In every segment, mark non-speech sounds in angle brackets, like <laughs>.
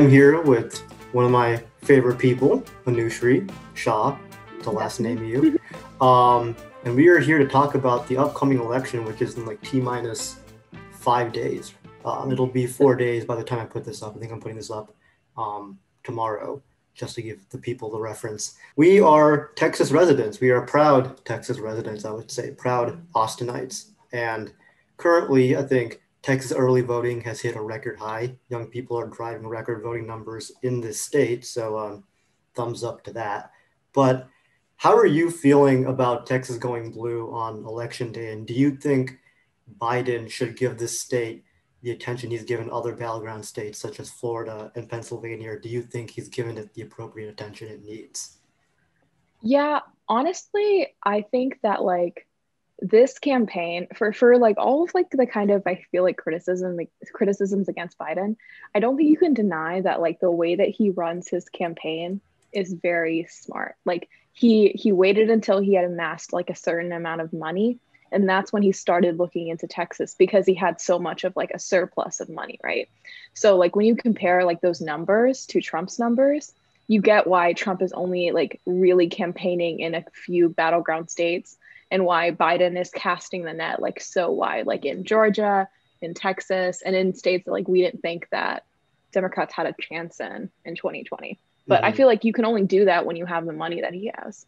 I am here with one of my favorite people, Anushree Shah, the last name you. <laughs> Um, and we are here to talk about the upcoming election, which is in like T minus five days. Um, it'll be four days by the time I put this up. I think I'm putting this up um, tomorrow, just to give the people the reference. We are Texas residents. We are proud Texas residents, I would say, proud Austinites. And currently, I think Texas early voting has hit a record high. Young people are driving record voting numbers in this state. So, um, thumbs up to that. But how are you feeling about Texas going blue on election day? And do you think Biden should give this state the attention he's given other battleground states such as Florida and Pennsylvania? Or do you think he's given it the appropriate attention it needs? Yeah, honestly, I think that like this campaign for for like all of like the kind of I feel like criticism like criticisms against Biden, I don't think you can deny that like the way that he runs his campaign is very smart. Like he he waited until he had amassed like a certain amount of money and that's when he started looking into Texas because he had so much of like a surplus of money, right? So like when you compare like those numbers to Trump's numbers, you get why Trump is only like really campaigning in a few battleground states and why Biden is casting the net like so wide, like in Georgia, in Texas, and in states that like we didn't think that Democrats had a chance in in 2020. But mm-hmm. I feel like you can only do that when you have the money that he has.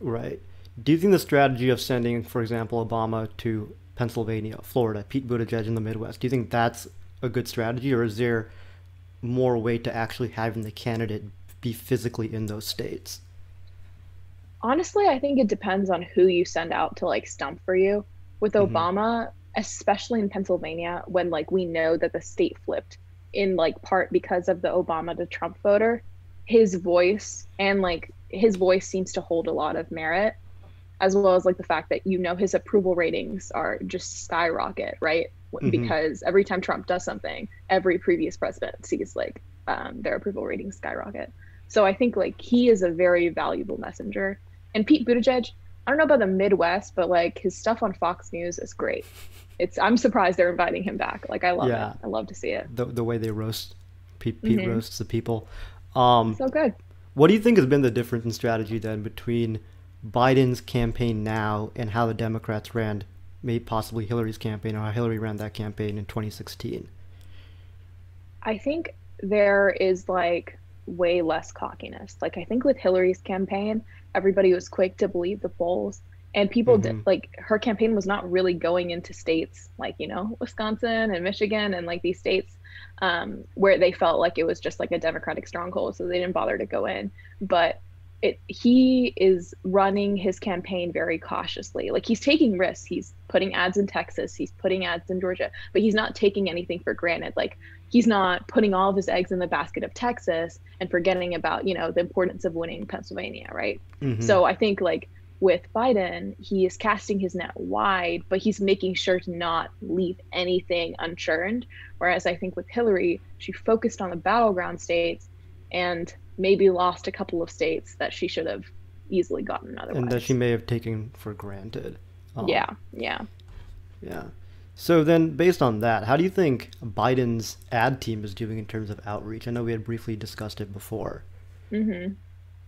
Right. Do you think the strategy of sending, for example, Obama to Pennsylvania, Florida, Pete Buttigieg in the Midwest, do you think that's a good strategy, or is there more weight to actually having the candidate be physically in those states? Honestly, I think it depends on who you send out to like stump for you. With mm-hmm. Obama, especially in Pennsylvania, when like we know that the state flipped in like part because of the Obama to Trump voter, his voice and like his voice seems to hold a lot of merit, as well as like the fact that you know his approval ratings are just skyrocket, right? Mm-hmm. Because every time Trump does something, every previous president sees like um, their approval ratings skyrocket. So I think like he is a very valuable messenger and Pete Buttigieg, I don't know about the Midwest, but like his stuff on Fox News is great. It's I'm surprised they're inviting him back. Like I love yeah. it. I love to see it. The the way they roast Pete, Pete mm-hmm. roasts the people. Um, so good. What do you think has been the difference in strategy then between Biden's campaign now and how the Democrats ran, maybe possibly Hillary's campaign or how Hillary ran that campaign in 2016? I think there is like way less cockiness. Like I think with Hillary's campaign, everybody was quick to believe the polls. And people mm-hmm. did like her campaign was not really going into states like you know wisconsin and michigan and like these states um, where they felt like it was just like a democratic stronghold so they didn't bother to go in. But it, he is running his campaign very cautiously. Like he's taking risks. He's putting ads in texas. He's putting ads in georgia. But he's not taking anything for granted. Like he's not putting all of his eggs in the basket of Texas and forgetting about, you know, the importance of winning Pennsylvania, right? Mm-hmm. So I think like with Biden, he is casting his net wide, but he's making sure to not leave anything unchurned. Whereas I think with Hillary, she focused on the battleground states and maybe lost a couple of states that she should have easily gotten otherwise. And that she may have taken for granted. Um, yeah, yeah. Yeah. So then, based on that, how do you think Biden's ad team is doing in terms of outreach? I know we had briefly discussed it before. Mm-hmm.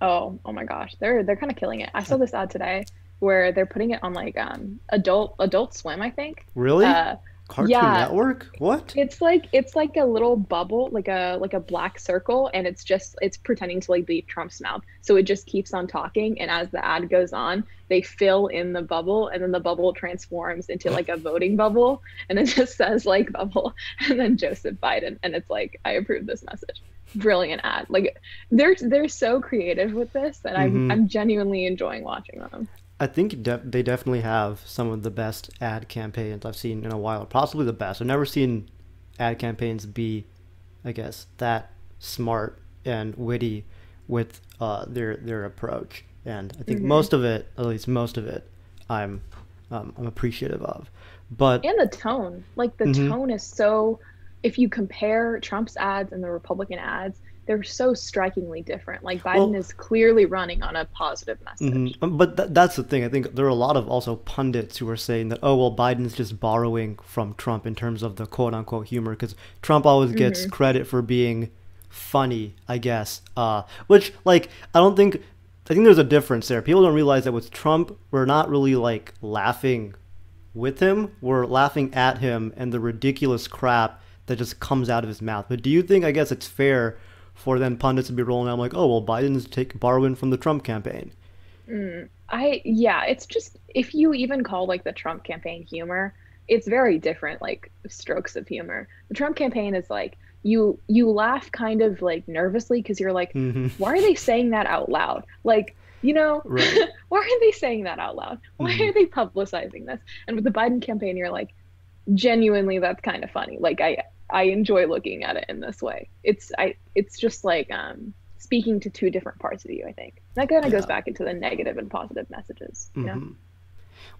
Oh, oh my gosh, they're they're kind of killing it. I saw this ad today where they're putting it on like um adult Adult Swim, I think. Really? Uh, Cartoon yeah. Network? What? It's like it's like a little bubble, like a like a black circle, and it's just it's pretending to like be Trump's mouth. So it just keeps on talking, and as the ad goes on, they fill in the bubble, and then the bubble transforms into like a voting bubble, and it <laughs> just says like bubble, and then Joseph Biden, and it's like I approve this message. Brilliant ad. Like they're they're so creative with this that I'm mm-hmm. I'm genuinely enjoying watching them. I think de- they definitely have some of the best ad campaigns I've seen in a while. Possibly the best. I've never seen ad campaigns be, I guess, that smart and witty with uh, their their approach. And I think mm-hmm. most of it, at least most of it, I'm um, I'm appreciative of. But and the tone, like the mm-hmm. tone is so. If you compare Trump's ads and the Republican ads, they're so strikingly different. Like Biden well, is clearly running on a positive message. Um, but th- that's the thing. I think there are a lot of also pundits who are saying that, oh, well, Biden's just borrowing from Trump in terms of the quote unquote humor, because Trump always gets mm-hmm. credit for being funny, I guess. Uh, which like I don't think I think there's a difference there. People don't realize that with Trump, we're not really like laughing with him. We're laughing at him and the ridiculous crap that just comes out of his mouth. But do you think I guess it's fair for then pundits to be rolling out like, oh well, Biden's take borrowing from the Trump campaign? Mm, I yeah, it's just if you even call like the Trump campaign humor, it's very different like strokes of humor. The Trump campaign is like you you laugh kind of like nervously because you're like, mm-hmm. why are they saying that out loud? Like, you know, right. <laughs> why are they saying that out loud? Why mm-hmm. are they publicizing this? And with the Biden campaign, you're like, genuinely, that's kind of funny. Like, I I enjoy looking at it in this way. It's I it's just like um speaking to two different parts of you. I think that kind of yeah. goes back into the negative and positive messages. You mm-hmm. know?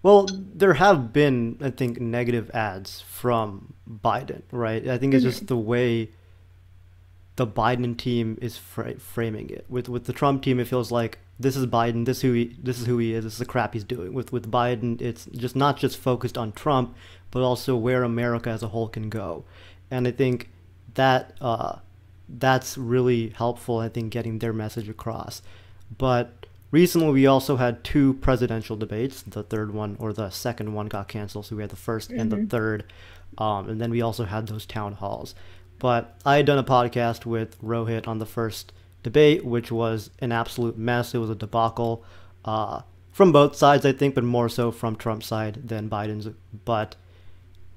Well, there have been, I think, negative ads from Biden, right? I think it's just mm-hmm. the way the Biden team is fra- framing it. With with the Trump team, it feels like this is Biden. This who he. This is who he is. This is the crap he's doing. With with Biden, it's just not just focused on Trump, but also where America as a whole can go. And I think that uh, that's really helpful. I think getting their message across. But recently, we also had two presidential debates. The third one or the second one got canceled, so we had the 1st mm-hmm. and the mm-hmm. third. Um, and then we also had those town halls. But I had done a podcast with Rohit on the first debate, which was an absolute mess. It was a debacle uh, from both sides, I think, but more so from Trump's side than Biden's. But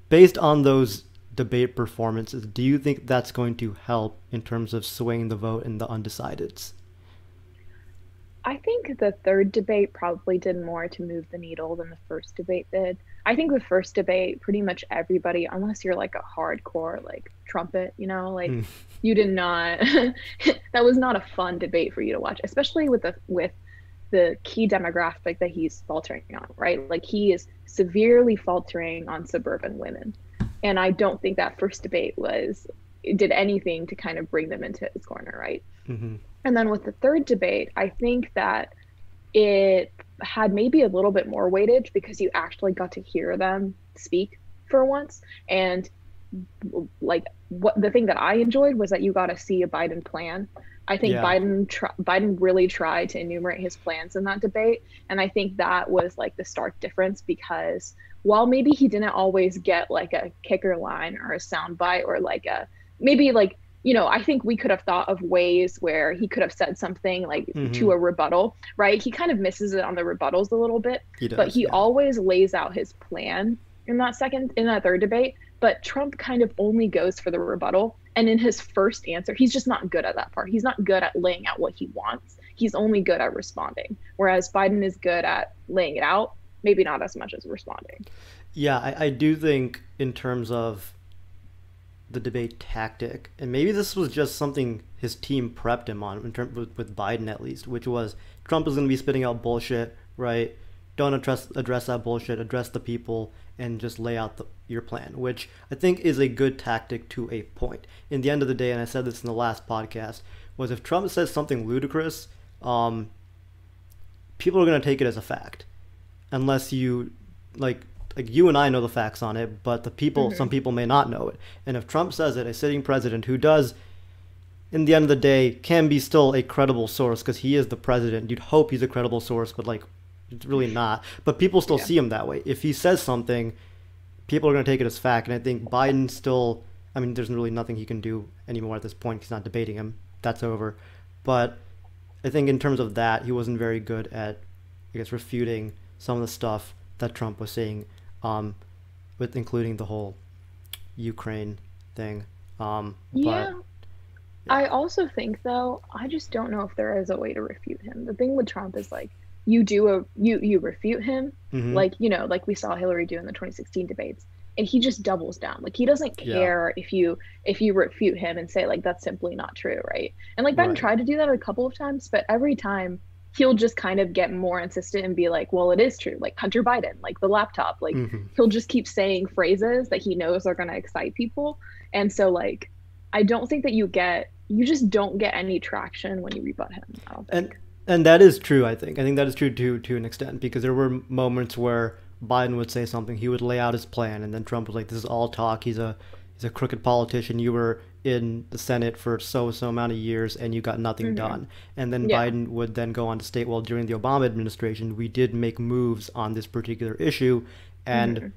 based on those debate performances, do you think that's going to help in terms of swaying the vote in the undecideds? I think the third debate probably did more to move the needle than the first debate did. I think the first debate, pretty much everybody, unless you're like a hardcore like trumpet, you know, like mm. you did not. <laughs> that was not a fun debate for you to watch, especially with the with the key demographic that he's faltering on, right? Like he is severely faltering on suburban women, and I don't think that first debate was did anything to kind of bring them into his corner, right? Mm-hmm. And then with the third debate, I think that it had maybe a little bit more weightage because you actually got to hear them speak for once. And like what the thing that I enjoyed was that you got to see a Biden plan. I think yeah. Biden tr- Biden really tried to enumerate his plans in that debate, and I think that was like the stark difference because while maybe he didn't always get like a kicker line or a sound bite or like a maybe like you know, I think we could have thought of ways where he could have said something like mm-hmm. to a rebuttal, right? He kind of misses it on the rebuttals a little bit, he does, but he yeah. always lays out his plan in that second, in that third debate. But Trump kind of only goes for the rebuttal. And in his first answer, he's just not good at that part. He's not good at laying out what he wants. He's only good at responding. Whereas Biden is good at laying it out, maybe not as much as responding. Yeah, I, I do think in terms of the debate tactic, and maybe this was just something his team prepped him on in terms with, with Biden at least, which was Trump is going to be spitting out bullshit, right? Don't address address that bullshit. Address the people and just lay out the, your plan, which I think is a good tactic to a point. In the end of the day, and I said this in the last podcast, was if Trump says something ludicrous, um, people are going to take it as a fact, unless you like like you and I know the facts on it, but the people, mm-hmm. some people may not know it. And if Trump says it, a sitting president who does, in the end of the day, can be still a credible source because he is the president. You'd hope he's a credible source, but like, it's really not. But people still yeah. see him that way. If he says something, people are going to take it as fact. And I think Biden still, I mean, there's really nothing he can do anymore at this point. He's not debating him. That's over. But I think in terms of that, he wasn't very good at, I guess, refuting some of the stuff that Trump was saying um, with including the whole Ukraine thing. Um, yeah. But, yeah. I also think though, I just don't know if there is a way to refute him. The thing with Trump is like you do a you you refute him, mm-hmm. like you know, like we saw Hillary do in the 2016 debates, and he just doubles down. Like he doesn't care yeah. if you if you refute him and say like that's simply not true, right? And like Ben right. tried to do that a couple of times, but every time he'll just kind of get more insistent and be like, well, it is true. Like Hunter Biden, like the laptop, like mm-hmm. he'll just keep saying phrases that he knows are going to excite people. And so, like, I don't think that you get, you just don't get any traction when you rebut him. And, and that is true, I think. I think that is true to, to an extent because there were moments where Biden would say something, he would lay out his plan, and then Trump was like, this is all talk. He's a, he's a crooked politician. You were in the Senate for so so amount of years and you got nothing mm-hmm. done. And then yeah. Biden would then go on to state, well, during the Obama administration, we did make moves on this particular issue, and mm-hmm.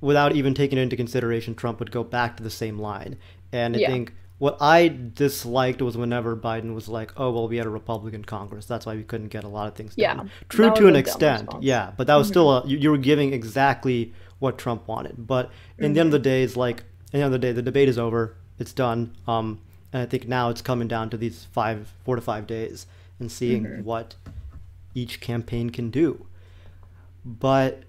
without even taking into consideration, Trump would go back to the same line. And I yeah. think what I disliked was whenever Biden was like, "Oh, well, we had a Republican Congress, that's why we couldn't get a lot of things yeah, done." True to an extent, yeah, but that was mm-hmm. still a you, you, were giving exactly what Trump wanted. But mm-hmm. in the end of the day, it's like, at the end of the day, the debate is over, it's done, um, and I think now it's coming down to these five, four to five days, and seeing mm-hmm. what each campaign can do. But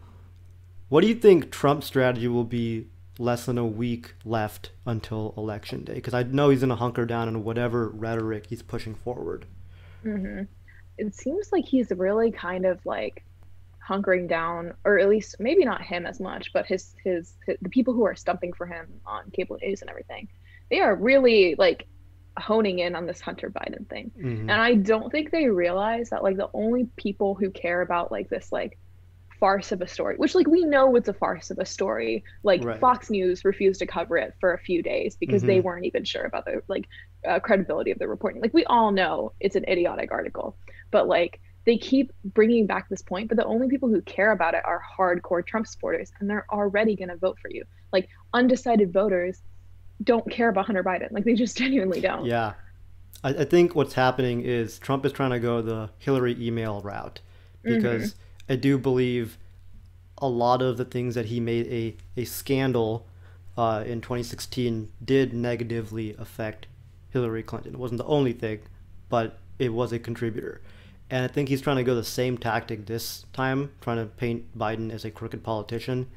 what do you think Trump's strategy will be less than a week left until election day because I know he's going to hunker down on whatever rhetoric he's pushing forward. Mm-hmm. It seems like he's really kind of like hunkering down, or at least maybe not him as much, but his, his, his the people who are stumping for him on cable news and everything. They are really like honing in on this Hunter Biden thing. Mm-hmm. And I don't think they realize that like the only people who care about like this like farce of a story, which like we know it's a farce of a story. Like right. Fox News refused to cover it for a few days because mm-hmm. they weren't even sure about the like uh, credibility of the reporting. Like we all know it's an idiotic article, but like they keep bringing back this point. But the only people who care about it are hardcore Trump supporters, and they're already going to vote for you. Like undecided voters don't care about Hunter Biden. Like they just <laughs> genuinely don't. Yeah. I, I think what's happening is Trump is trying to go the Hillary email route because. Mm-hmm I do believe a lot of the things that he made a, a scandal uh, in 2016 did negatively affect Hillary Clinton. It wasn't the only thing, but it was a contributor. And I think he's trying to go the same tactic this time, trying to paint Biden as a crooked politician.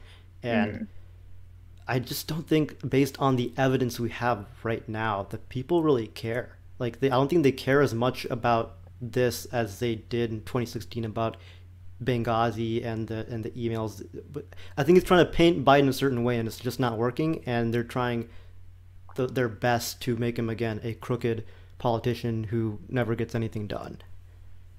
And mm. I just don't think, based on the evidence we have right now, that people really care. Like, they, I don't think they care as much about this as they did in 2016 about Benghazi and the and the emails. But I think it's trying to paint Biden a certain way, and it's just not working. And they're trying the, their best to make him again a crooked politician who never gets anything done.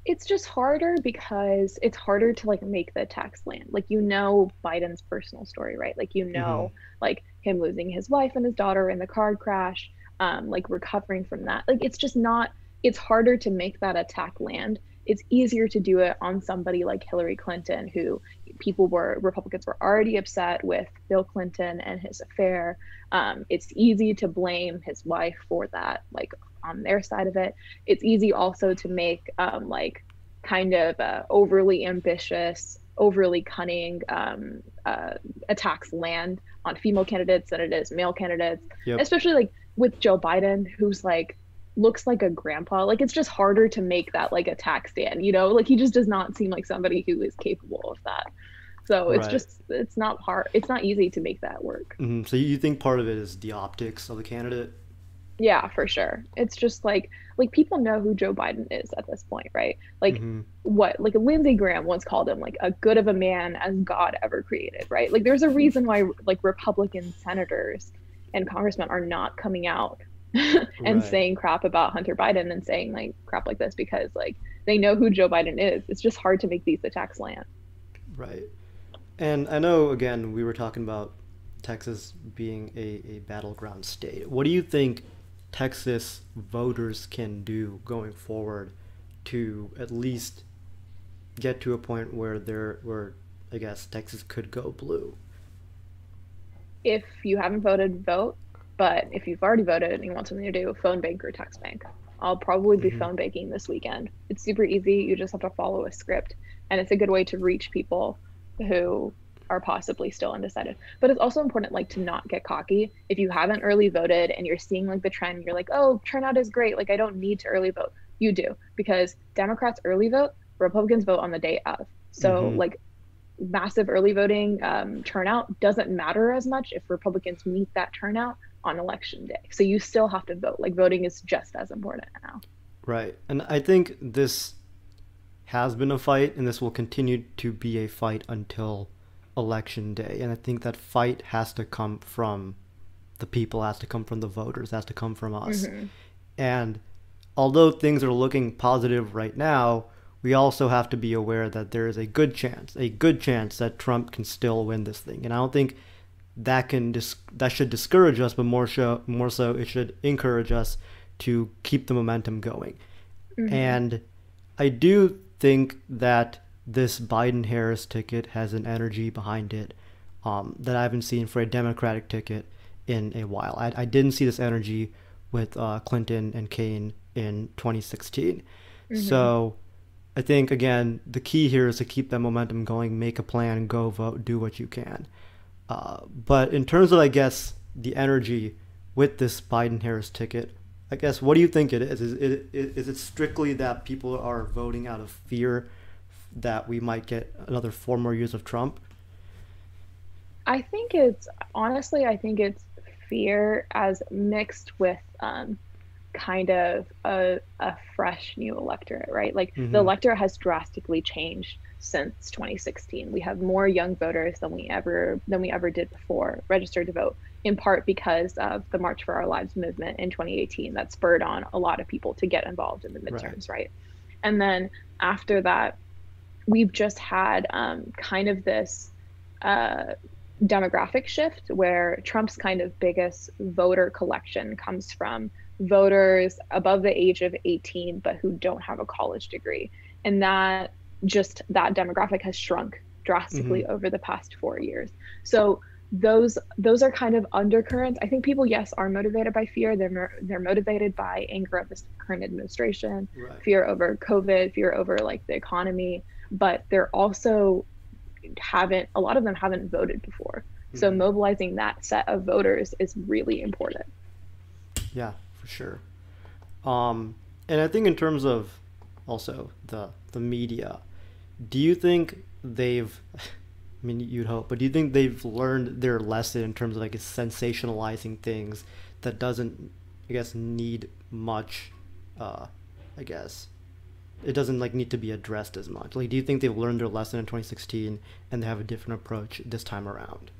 It's just harder because it's harder to like make the tax land. Like you know Biden's personal story, right? Like you know mm-hmm. like him losing his wife and his daughter in the car crash, um, like recovering from that. Like it's just not. It's harder to make that attack land it's easier to do it on somebody like Hillary Clinton, who people were Republicans were already upset with Bill Clinton and his affair. Um, it's easy to blame his wife for that, like on their side of it. It's easy also to make um, like kind of uh, overly ambitious, overly cunning um, uh, attacks land on female candidates than it is male candidates, yep. especially like with Joe Biden, who's like looks like a grandpa. Like it's just harder to make that like a tax stand, you know? Like he just does not seem like somebody who is capable of that. So it's right. just it's not hard. It's not easy to make that work. Mm-hmm. So you think part of it is the optics of the candidate? Yeah, for sure. It's just like like people know who Joe Biden is at this point, right? Like mm-hmm. what like Lindsey Graham once called him like a good of a man as God ever created, right? Like there's a reason why like Republican senators and congressmen are not coming out <laughs> and right. saying crap about Hunter Biden and saying like crap like this because like they know who Joe Biden is. It's just hard to make these attacks land. Right. And I know again we were talking about Texas being a, a battleground state. What do you think Texas voters can do going forward to at least get to a point where they're where I guess Texas could go blue? If you haven't voted, vote. But if you've already voted and you want something to do, phone bank or text bank. I'll probably be mm-hmm. phone banking this weekend. It's super easy. You just have to follow a script, and it's a good way to reach people who are possibly still undecided. But it's also important, like, to not get cocky. If you haven't early voted and you're seeing like the trend, you're like, oh, turnout is great. Like, I don't need to early vote. You do because Democrats early vote, Republicans vote on the day of. So, mm-hmm. like, massive early voting um, turnout doesn't matter as much if Republicans meet that turnout on election day. So you still have to vote. Like voting is just as important now. Right. And I think this has been a fight and this will continue to be a fight until election day. And I think that fight has to come from the people, has to come from the voters, has to come from us. Mm-hmm. And although things are looking positive right now, we also have to be aware that there is a good chance, a good chance that Trump can still win this thing. And I don't think that can dis- that should discourage us, but more so more so it should encourage us to keep the momentum going. Mm-hmm. And I do think that this Biden Harris ticket has an energy behind it um, that I haven't seen for a Democratic ticket in a while. I, I didn't see this energy with uh, Clinton and Kaine in 2016. Mm-hmm. So I think, again, the key here is to keep that momentum going, make a plan, go vote, do what you can. Uh, but in terms of, I guess, the energy with this Biden Harris ticket, I guess, what do you think it is? Is it, is it strictly that people are voting out of fear that we might get another four more years of Trump? I think it's honestly, I think it's fear as mixed with um, kind of a, a fresh new electorate, right? Like mm-hmm. the electorate has drastically changed since 2016. We have more young voters than we ever than we ever did before registered to vote, in part because of the March for Our Lives movement in 2018 that spurred on a lot of people to get involved in the midterms, right? right? And then after that, we've just had um, kind of this uh, demographic shift where Trump's kind of biggest voter collection comes from voters above the age of 18 but who don't have a college degree and that just that demographic has shrunk drastically mm-hmm. over the past 4 years so those those are kind of undercurrents i think people yes are motivated by fear they're they're motivated by anger of this current administration right. fear over covid fear over like the economy but they're also haven't a lot of them haven't voted before mm-hmm. so mobilizing that set of voters is really important yeah for sure. Um, and I think in terms of also the the media, do you think they've <laughs> I mean, you'd hope, but do you think they've learned their lesson in terms of like sensationalizing things that doesn't, I guess, need much, uh, I guess, it doesn't like need to be addressed as much. Like, do you think they've learned their lesson in 2016 and they have a different approach this time around?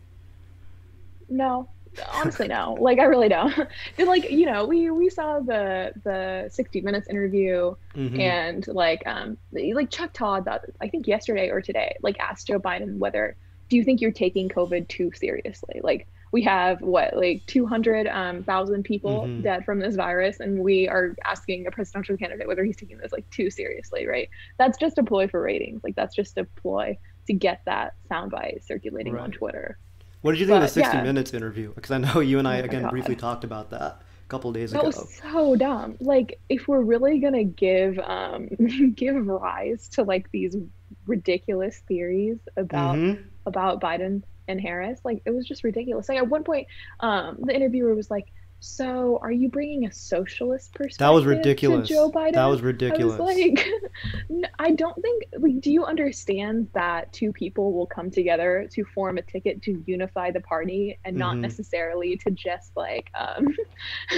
No, honestly no like i really don't <laughs> and like you know we we saw the the 60 minutes interview mm-hmm. and like um like chuck todd that i think yesterday or today like asked joe biden whether do you think you're taking covid too seriously like we have what like 200 um, thousand people mm-hmm. dead from this virus and we are asking a presidential candidate whether he's taking this like too seriously right that's just a ploy for ratings like that's just a ploy to get that soundbite circulating right. on twitter what did you think but, of the 60 yeah. Minutes interview? Because I know you and I, oh again, God. briefly talked about that a couple days that ago. That was so dumb. Like, if we're really going to give um, <laughs> give rise to like these ridiculous theories about mm-hmm. about Biden and Harris, like it was just ridiculous. Like at one point, um, the interviewer was like, so, are you bringing a socialist perspective? That was ridiculous. Joe Biden. That was ridiculous. I was like, <laughs> I don't think. Like, do you understand that two people will come together to form a ticket to unify the party, and not mm-hmm. necessarily to just like um,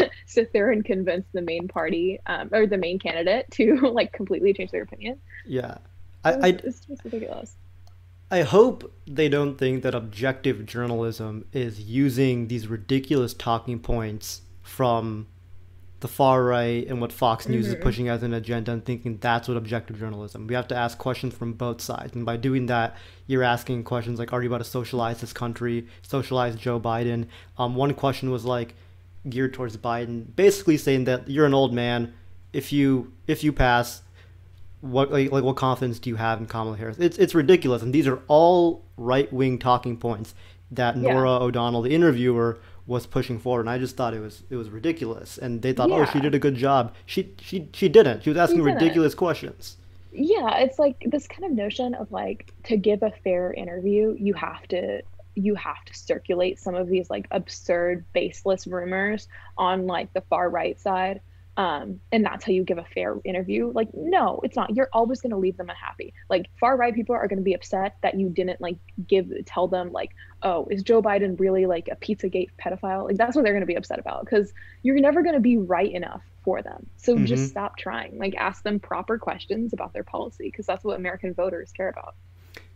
<laughs> sit there and convince the main party um, or the main candidate to <laughs> like completely change their opinion? Yeah, I, I, it's just ridiculous. I hope they don't think that objective journalism is using these ridiculous talking points from the far right and what Fox News mm-hmm. is pushing as an agenda and thinking that's what objective journalism. We have to ask questions from both sides. And by doing that, you're asking questions like, are you about to socialize this country, socialize Joe Biden? Um, one question was like geared towards Biden, basically saying that you're an old man. If you if you pass, what like, like what confidence do you have in Kamala Harris? It's it's ridiculous, and these are all right wing talking points that yeah. O'Donnell, the interviewer, was pushing forward, and I just thought it was it was ridiculous. And they thought, yeah. oh, she did a good job. She she she didn't. She was asking ridiculous questions. Yeah, it's like this kind of notion of like to give a fair interview, you have to you have to circulate some of these like absurd baseless rumors on like the far right side um, and that's how you give a fair interview. Like, no, it's not. You're always going to leave them unhappy. Like, far right people are going to be upset that you didn't like give tell them like, oh, is Joe Biden really like a PizzaGate pedophile? Like, that's what they're going to be upset about because you're never going to be right enough for them. So mm-hmm. just stop trying. Like, ask them proper questions about their policy because that's what American voters care about.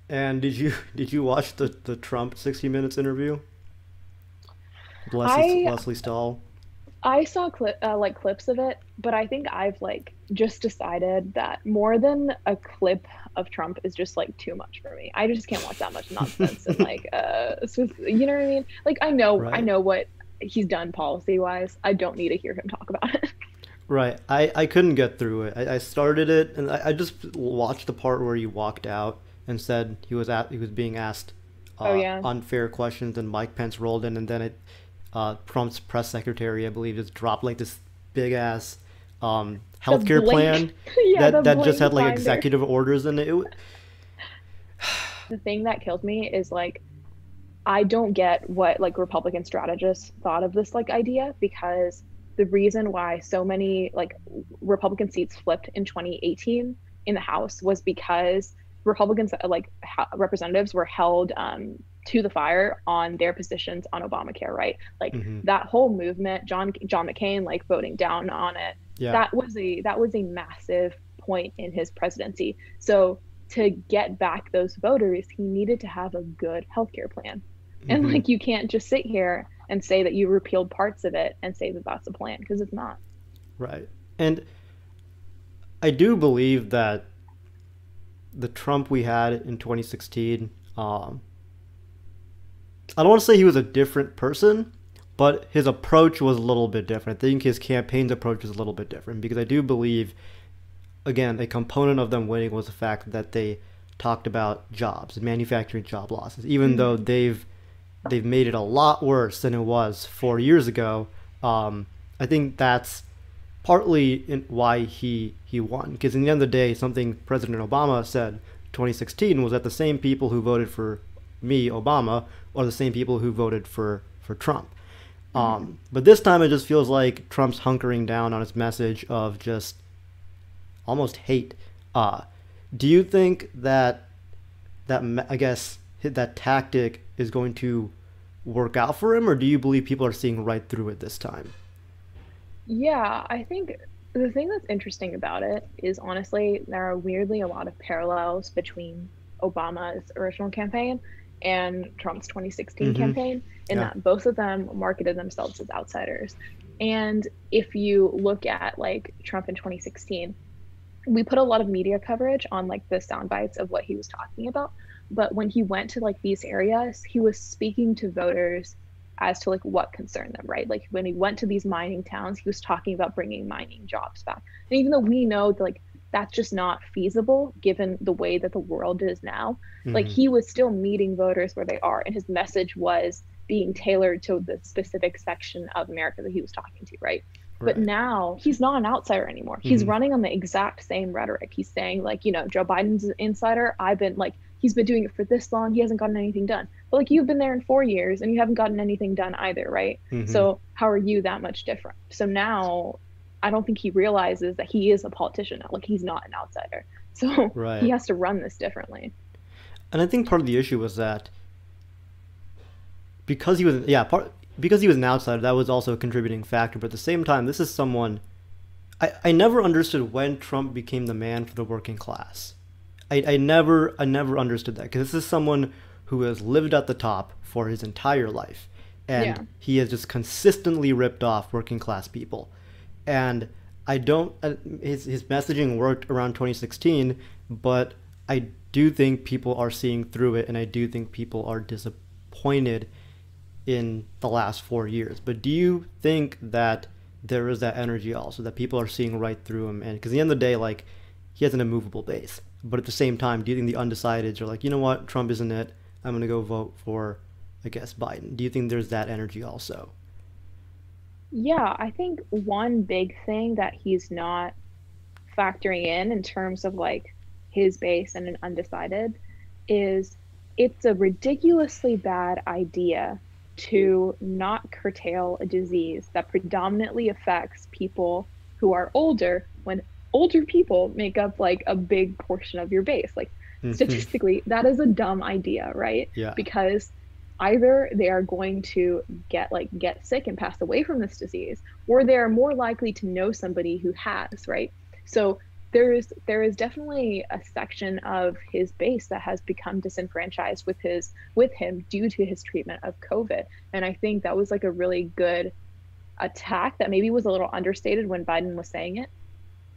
And did you <laughs> did you watch the the Trump 60 Minutes interview? Leslie, I, Lesley Stahl. I saw clip uh, like clips of it, but I think I've like just decided that more than a clip of Trump is just like too much for me. I just can't watch that much nonsense and like <laughs> uh you know what I mean? Like I know right. I know what he's done policy wise. I don't need to hear him talk about it. <laughs> Right. I, I couldn't get through it. I, I started it and I, I just watched the part where he walked out and said he was at he was being asked uh, oh, yeah. unfair questions and Mike Pence rolled in and then it uh, Trump's press secretary, I believe, just dropped like this big ass um, healthcare plan <laughs> yeah, that that just had like executive orders in it. it the thing that killed me is like I don't get what like Republican strategists thought of this like idea because the reason why so many like Republican seats flipped in 2018 in the House was because Republicans like ha- representatives were held um, to the fire on their positions on Obamacare, right? Like mm-hmm. that whole movement, John John McCain like voting down on it. Yeah. That was a that was a massive point in his presidency. So to get back those voters, he needed to have a good healthcare plan. Mm-hmm. And like you can't just sit here and say that you repealed parts of it and say that that's a plan because it's not. Right. And I do believe that the Trump we had in 2016 um, I don't want to say he was a different person, but his approach was a little bit different. I think his campaign's approach was a little bit different because I do believe, again, a component of them winning was the fact that they talked about jobs and manufacturing job losses, even mm-hmm. though they've they've made it a lot worse than it was four years ago. Um, I think that's partly why he he won because in the end of the day, something President Obama said 2016 was that the same people who voted for me, Obama, are the same people who voted for for Trump. Um, but this time it just feels like Trump's hunkering down on his message of just almost hate. Uh, do you think that that I guess that tactic is going to work out for him, or do you believe people are seeing right through it this time? Yeah, I think the thing that's interesting about it is honestly there are weirdly a lot of parallels between Obama's original campaign and Trump's 2016 mm-hmm. campaign, in yeah. that both of them marketed themselves as outsiders. And if you look at like Trump in 2016, we put a lot of media coverage on like the sound bites of what he was talking about. But when he went to like these areas, he was speaking to voters as to like what concerned them, right? Like when he went to these mining towns, he was talking about bringing mining jobs back. And even though we know that, like that's just not feasible given the way that the world is now. Mm-hmm. Like he was still meeting voters where they are, and his message was being tailored to the specific section of America that he was talking to, right? Right. But now he's not an outsider anymore. Mm-hmm. He's running on the exact same rhetoric. He's saying, like, you know, Joe Biden's an insider. I've been like, he's been doing it for this long. He hasn't gotten anything done. But like, you've been there in four years and you haven't gotten anything done either, right? Mm-hmm. So how are you that much different? So now I don't think he realizes that he is a politician now. Like he's not an outsider. <laughs> So right. he has to run this differently. And I think part of the issue was that because he was yeah, part because he was an outsider, that was also a contributing factor. But at the same time, this is someone I, I never understood when Trump became the man for the working class. I, I never I never understood that because this is someone who has lived at the top for his entire life. And yeah. he has just consistently ripped off working class people and I don't. Uh, his his messaging worked around 2016, but I do think people are seeing through it, and I do think people are disappointed in the last four years. But do you think that there is that energy also that people are seeing right through him? And because at the end of the day, like he has an immovable base. But at the same time, do you think the undecideds are like, you know what, Trump isn't it? I'm gonna go vote for, I guess, Biden. Do you think there's that energy also? Yeah, I think one big thing that he's not factoring in in terms of like his base and an undecided is it's a ridiculously bad idea to not curtail a disease that predominantly affects people who are older when older people make up like a big portion of your base. Like mm-hmm. statistically that is a dumb idea right? Yeah. Because either they are going to get like get sick and pass away from this disease or they are more likely to know somebody who has right so there is there is definitely a section of his base that has become disenfranchised with his with him due to his treatment of covid and i think that was like a really good attack that maybe was a little understated when Biden was saying it.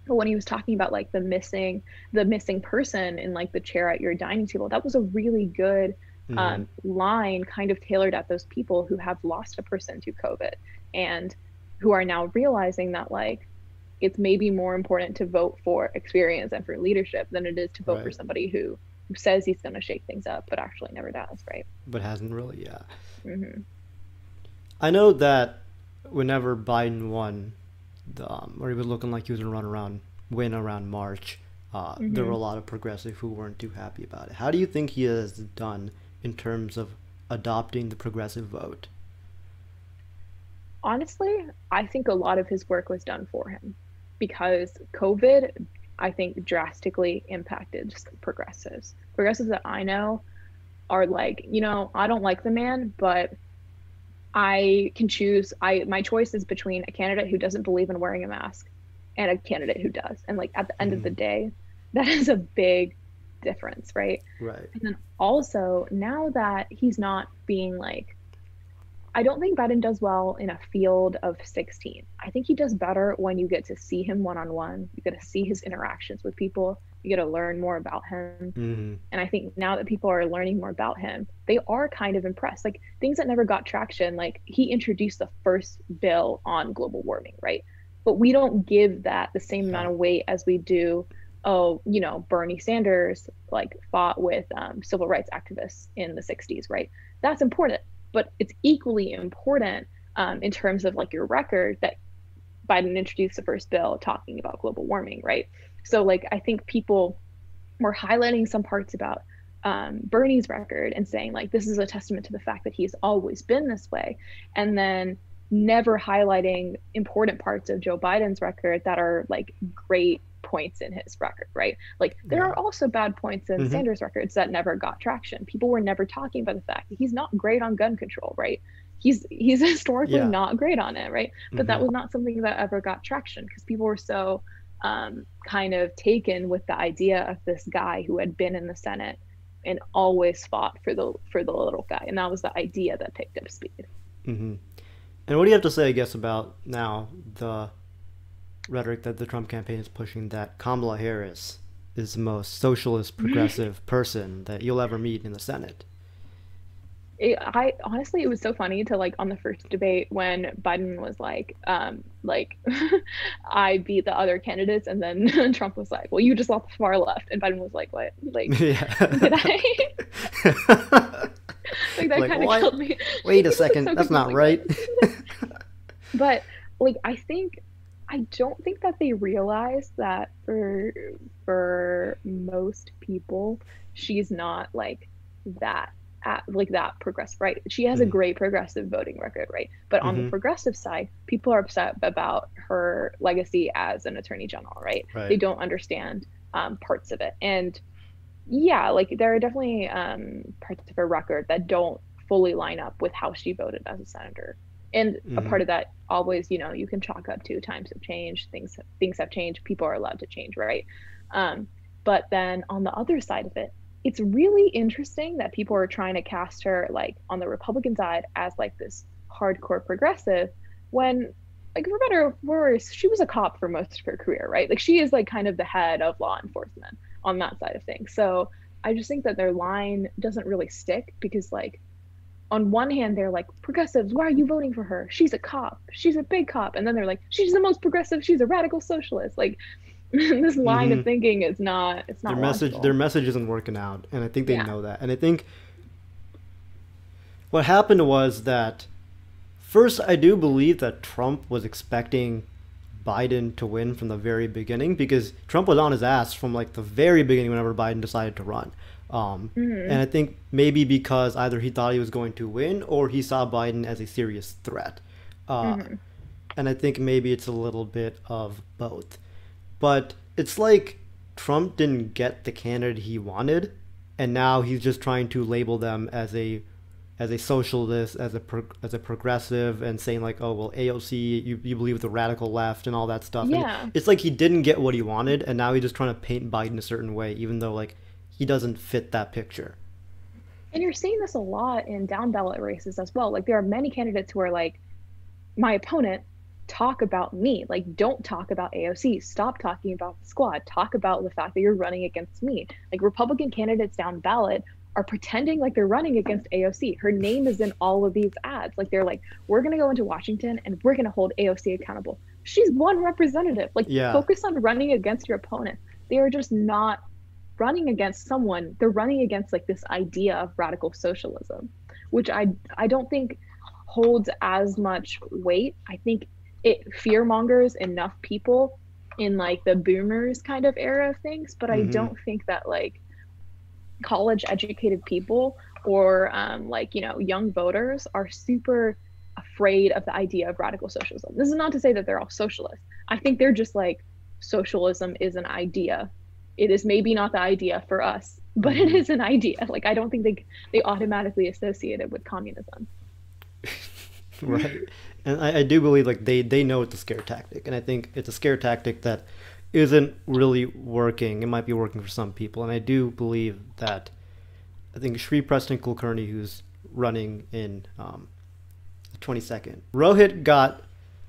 But when he was talking about like the missing the missing person in like the chair at your dining table, that was a really good mm-hmm. um, line kind of tailored at those people who have lost a person to COVID and who are now realizing that like it's maybe more important to vote for experience and for leadership than it is to vote right. for somebody who, who says he's going to shake things up but actually never does right but hasn't really yeah mm-hmm. i know that whenever biden won the, um, or he was looking like he was going to run around win around march uh, mm-hmm. there were a lot of progressive who weren't too happy about it how do you think he has done in terms of adopting the progressive vote honestly i think a lot of his work was done for him because COVID, I think, drastically impacted progressives. Progressives that I know are like, you know, I don't like the man, but I can choose. I my choice is between a candidate who doesn't believe in wearing a mask and a candidate who does. And like at the end mm. of the mm-hmm. day, that is a big difference, right? Right. And then also now that he's not being like I don't think Biden does well in a field of 16. I think he does better when you get to see him one on one. You get to see his interactions with people. You get to learn more about him. Mm-hmm. And I think now that people are learning more about him, they are kind of impressed. Like things that never got traction, like he introduced the first bill on global warming, right? But we don't give that the same amount of weight as we do oh, you know, Bernie Sanders like fought with um, civil rights activists in the 60s, right? That's important but it's equally important um, in terms of like your record that Biden introduced the first bill talking about global warming, right? So like I think people were highlighting some parts about um, Bernie's record and saying like this is a testament to the fact that he's always been this way, and then never highlighting important parts of Joe Biden's record that are like great points in his record, right? Like there yeah. are also bad points in mm-hmm. Sanders' records that never got traction. People were never talking about the fact that he's not great on gun control, right? He's he's <laughs> historically yeah. not great on it, right? But mm-hmm. that was not something that ever got traction because people were so um, kind of taken with the idea of this guy who had been in the Senate and always fought for the for the little guy, and that was the idea that picked up speed. Mm-hmm. And what do you have to say, I guess, about now the rhetoric that the Trump campaign is pushing that Kamala Harris is the most socialist <laughs> progressive person that you'll ever meet in the Senate. It, I honestly, it was so funny to like on the first debate when Biden was like, um, like <laughs> I beat the other candidates, and then <laughs> Trump was like, "Well, you just lost the far left," and Biden was like, "What? Like, yeah. did I?" like that like, kind of killed me. Wait a second, so that's not right. but like, I think I don't think that they realize that for for most people, she's not like that at, like that progressive, right? She has mm-hmm. a great progressive voting record, right? But on mm-hmm. the progressive side, people are upset about her legacy as an attorney general, right? right. They don't understand um, parts of it, and yeah, like there are definitely um, parts of her record that don't fully line up with how she voted as a senator and mm-hmm. a part of that always you know you can chalk up to times have changed things things have changed people are allowed to change right? Um, but then on the other side of it it's really interesting that people are trying to cast her like on the republican side as like this hardcore progressive when like for better or worse she was a cop for most of her career right? Like she is like kind of the head of law enforcement on that side of things. So i just think that their line doesn't really stick because like on one hand they're like progressives why are you voting for her? She's a cop. She's a big cop. And then they're like she's the most progressive. She's a radical socialist. Like <laughs> this line mm-hmm. of thinking is not it's not their message their message isn't working out and i think they yeah. know that. And i think what happened was that first i do believe that trump was expecting biden to win from the very beginning because trump was on his ass from like the very beginning whenever biden decided to run um, mm-hmm. And I think maybe because either he thought he was going to win or he saw Biden as a serious threat. Uh, mm-hmm. And I think maybe it's a little bit of both. But it's like Trump didn't get the candidate he wanted, and now he's just trying to label them as a as a socialist, as a pro, as a progressive, and saying like, oh well, AOC, you, you believe the radical left and all that stuff. Yeah. And it's like he didn't get what he wanted, and now he's just trying to paint Biden a certain way, even though like he doesn't fit that picture. And you're seeing this a lot in down ballot races as well. Like there are many candidates who are like, my opponent talk about me. Like, don't talk about AOC. Stop talking about the squad. Talk about the fact that you're running against me. Like, Republican candidates down ballot are pretending like they're running against AOC. Her name is in all of these ads. Like, they're like, we're going to go into Washington and we're going to hold AOC accountable. She's one representative. Like, yeah. focus on running against your opponent. They are just not running against someone. They're running against like this idea of radical socialism, which I I don't think holds as much weight. I think it fear mongers enough people in like the boomers kind of era of things, but mm-hmm. I don't think that like college educated people or um, like you know young voters are super afraid of the idea of radical socialism. This is not to say that they're all socialists. I think they're just like socialism is an idea. It is maybe not the idea for us, but it mm-hmm. an idea. <laughs> Like I don't think they they automatically associate it with communism. <laughs> right and I, I, do believe like they they know it's a scare tactic and i think it's a scare tactic that isn't really working it might be working for some people and i do believe that i think Sri preston kulkarni who's running in um, the 22nd rohit got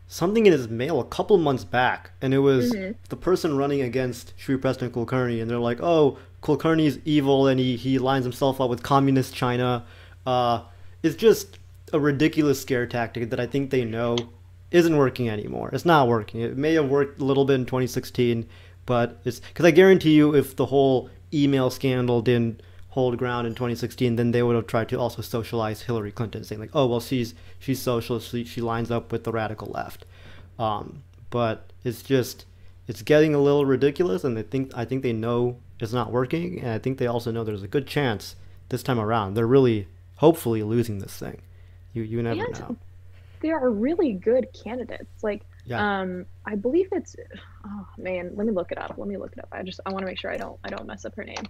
something in his mail a couple months back and it was mm-hmm. the person running against Sri preston kulkarni and they're like oh kulkarni's evil and he, he lines himself up with communist china uh, it's just a ridiculous scare tactic that I think they know isn't working anymore. It's not working. It may have worked a little bit in 2016, but it's because I guarantee you, if the whole email scandal didn't hold ground in 2016, then they would have tried to also socialize Hillary Clinton, saying like, "Oh, well, she's she's socialist. She, she lines up with the radical left." Um, but it's just it's getting a little ridiculous, and they think I think they know it's not working, and I think they also know there's a good chance this time around they're really hopefully losing this thing. You you never and know. There are really good candidates. Like yeah. um I believe it's oh man, let me look it up. Let me look it up. I just I want to make sure I don't I don't mess up her name.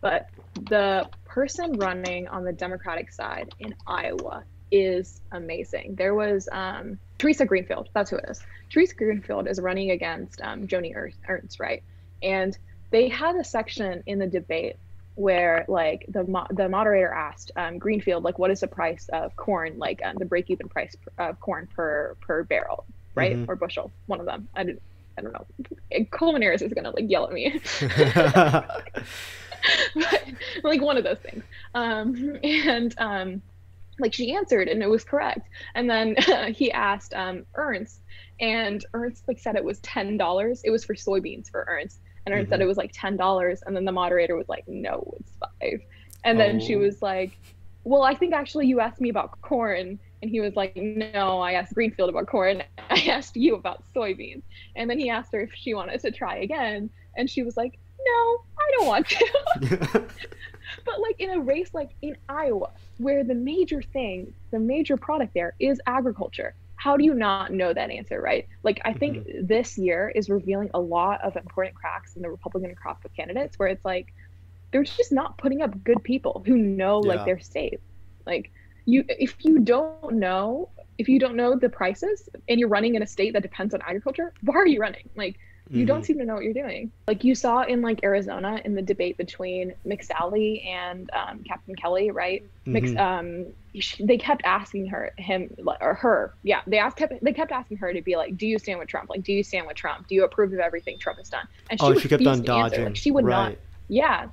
But the person running on the Democratic side in Iowa is amazing. There was um, Theresa Greenfield. That's who it is. Theresa Greenfield is running against um, Joni Ernst, right? And they had a section in the debate where like the mo- the moderator asked um, Greenfield like what is the price of corn like um, the break even price of corn per per barrel right mm-hmm. or bushel one of them I didn't I don't know Coleman Harris is gonna like yell at me <laughs> <laughs> but, like one of those things um, <laughs> and um, like she answered and it was correct and then <laughs> he asked um, Ernst and Ernst like said it was ten dollars it was for soybeans for Ernst and mm-hmm. said it was like ten dollars, and then the moderator was like, "No, it's five. And then oh. she was like, "Well, I think actually you asked me about corn." And he was like, No, I asked Greenfield about corn. <laughs> I asked you about soybeans. And then he asked her if she wanted to try again. And she was like, No, I don't want to. <laughs> <laughs> but like in a race like in Iowa, where the major thing, the major product there is agriculture, how do you not know that answer, right? Like, I think mm-hmm. this year is revealing a lot of important cracks in the Republican crop of candidates where it's like they're just not putting up good people who know yeah. like their state. Like, you, if you don't know, if you don't know the prices and you're running in a state that depends on agriculture, why are you running? Like, you mm-hmm. don't seem to know what you're doing. Like you saw in like Arizona in the debate between McSally and um, Captain Kelly, right? Mm-hmm. Mix, um, she, they kept asking her, him or her, yeah, they asked, kept, they kept asking her to be like, "Do you stand with Trump? Like, do you stand with Trump? Do you approve of everything Trump has done?" And she, oh, she kept on dodging. Like, she would right. not, yeah,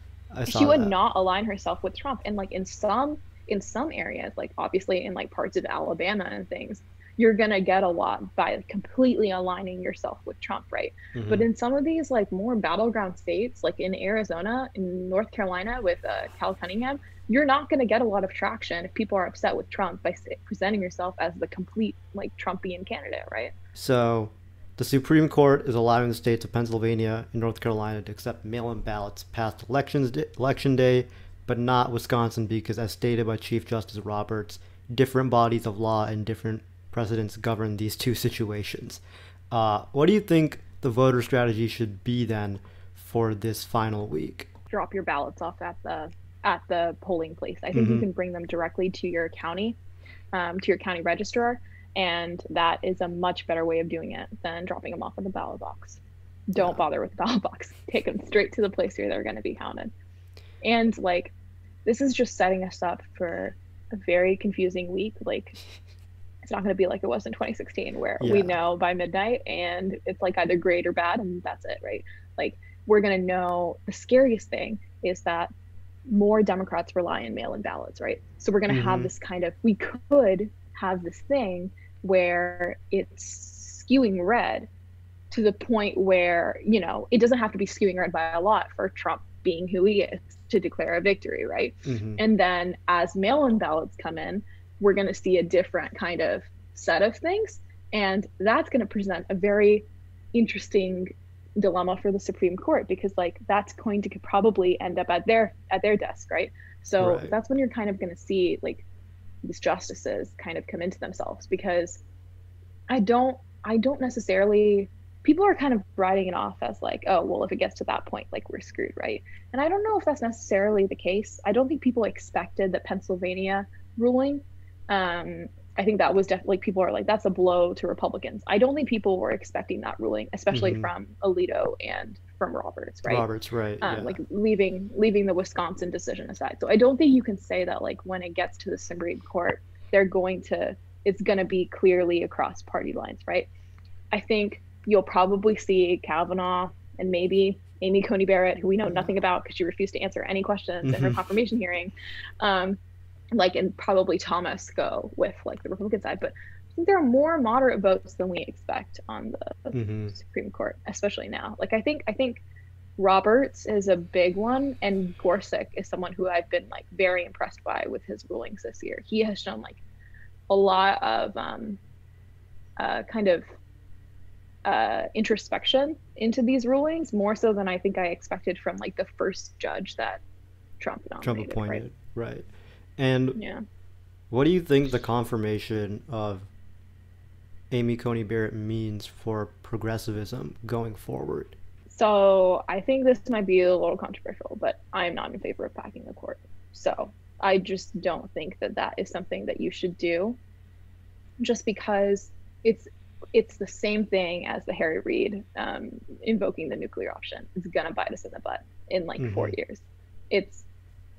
she would that. not align herself with Trump. And like in some in some areas, like obviously in like parts of Alabama and things, you're gonna get a lot by completely aligning yourself with Trump, right? Mm-hmm. But in some of these like more battleground states, like in Arizona, in North Carolina with uh, Cal Cunningham, you're not gonna get a lot of traction if people are upset with Trump by presenting yourself as the complete like Trumpian candidate, right? So. The Supreme Court is allowing the states of Pennsylvania and North Carolina to accept mail-in ballots past elections election day, but not Wisconsin because, as stated by Chief Justice Roberts, different bodies of law and different precedents govern these two situations. Uh, what do you think the voter strategy should be then for this final week? Drop your ballots off at the at the polling place. I think mm-hmm. you can bring them directly to your county, um, to your county registrar, and that is a much better way of doing it than dropping them off in the ballot box. Don't yeah. bother with the ballot box. <laughs> Take them straight to the place where they're going to be counted. And like, this is just setting us up for a very confusing week. Like, it's not going to be like it was in 2016 where yeah. we know by midnight and it's like either great or bad and that's it right like we're going to know the scariest thing is that more democrats rely on mail-in ballots right so we're going to mm-hmm. have this kind of we could have this thing where it's skewing red to the point where you know it doesn't have to be skewing red by a lot for trump being who he is to declare a victory right mm-hmm. and then as mail-in ballots come in we're going to see a different kind of set of things. And that's going to present a very interesting dilemma for the Supreme Court because like that's going to probably end up at their at their desk, right? So right. that's when you're kind of going to see like these justices kind of come into themselves because I don't I don't necessarily people are kind of writing it off as like, oh, well, if it gets to that point, like we're screwed, right? And I don't know if that's necessarily the case. I don't think people expected the Pennsylvania ruling um, I think that was definitely like, people are like that's a blow to Republicans. I don't think people were expecting that ruling, especially mm-hmm. from Alito and from Roberts, right? Roberts, right? Um, yeah. Like leaving leaving the Wisconsin decision aside. So I don't think you can say that like when it gets to the Supreme Court, they're going to it's going to be clearly across party lines, right? I think you'll probably see Kavanaugh and maybe Amy Coney Barrett, who we know nothing about because she refused to answer any questions mm-hmm. in her mm-hmm. confirmation hearing. Um, like and probably Thomas go with like the Republican side, but I think there are more moderate votes than we expect on the mm-hmm. Supreme Court, especially now. Like I think I think Roberts is a big one, and Gorsuch is someone who I've been like very impressed by with his rulings this year. He has shown like a lot of um, uh, kind of uh, introspection into these rulings, more so than I think I expected from like the first judge that Trump nominated. Trump appointed, right? right. And yeah. what do you think the confirmation of Amy Coney Barrett means for progressivism going forward? So I think this might be a little controversial, but I'm not in favor of packing the court. So I just don't think that that is something that you should do, just because it's it's the same thing as the Harry Reid um, invoking the nuclear option. It's gonna bite us in the butt in like mm-hmm. four years. It's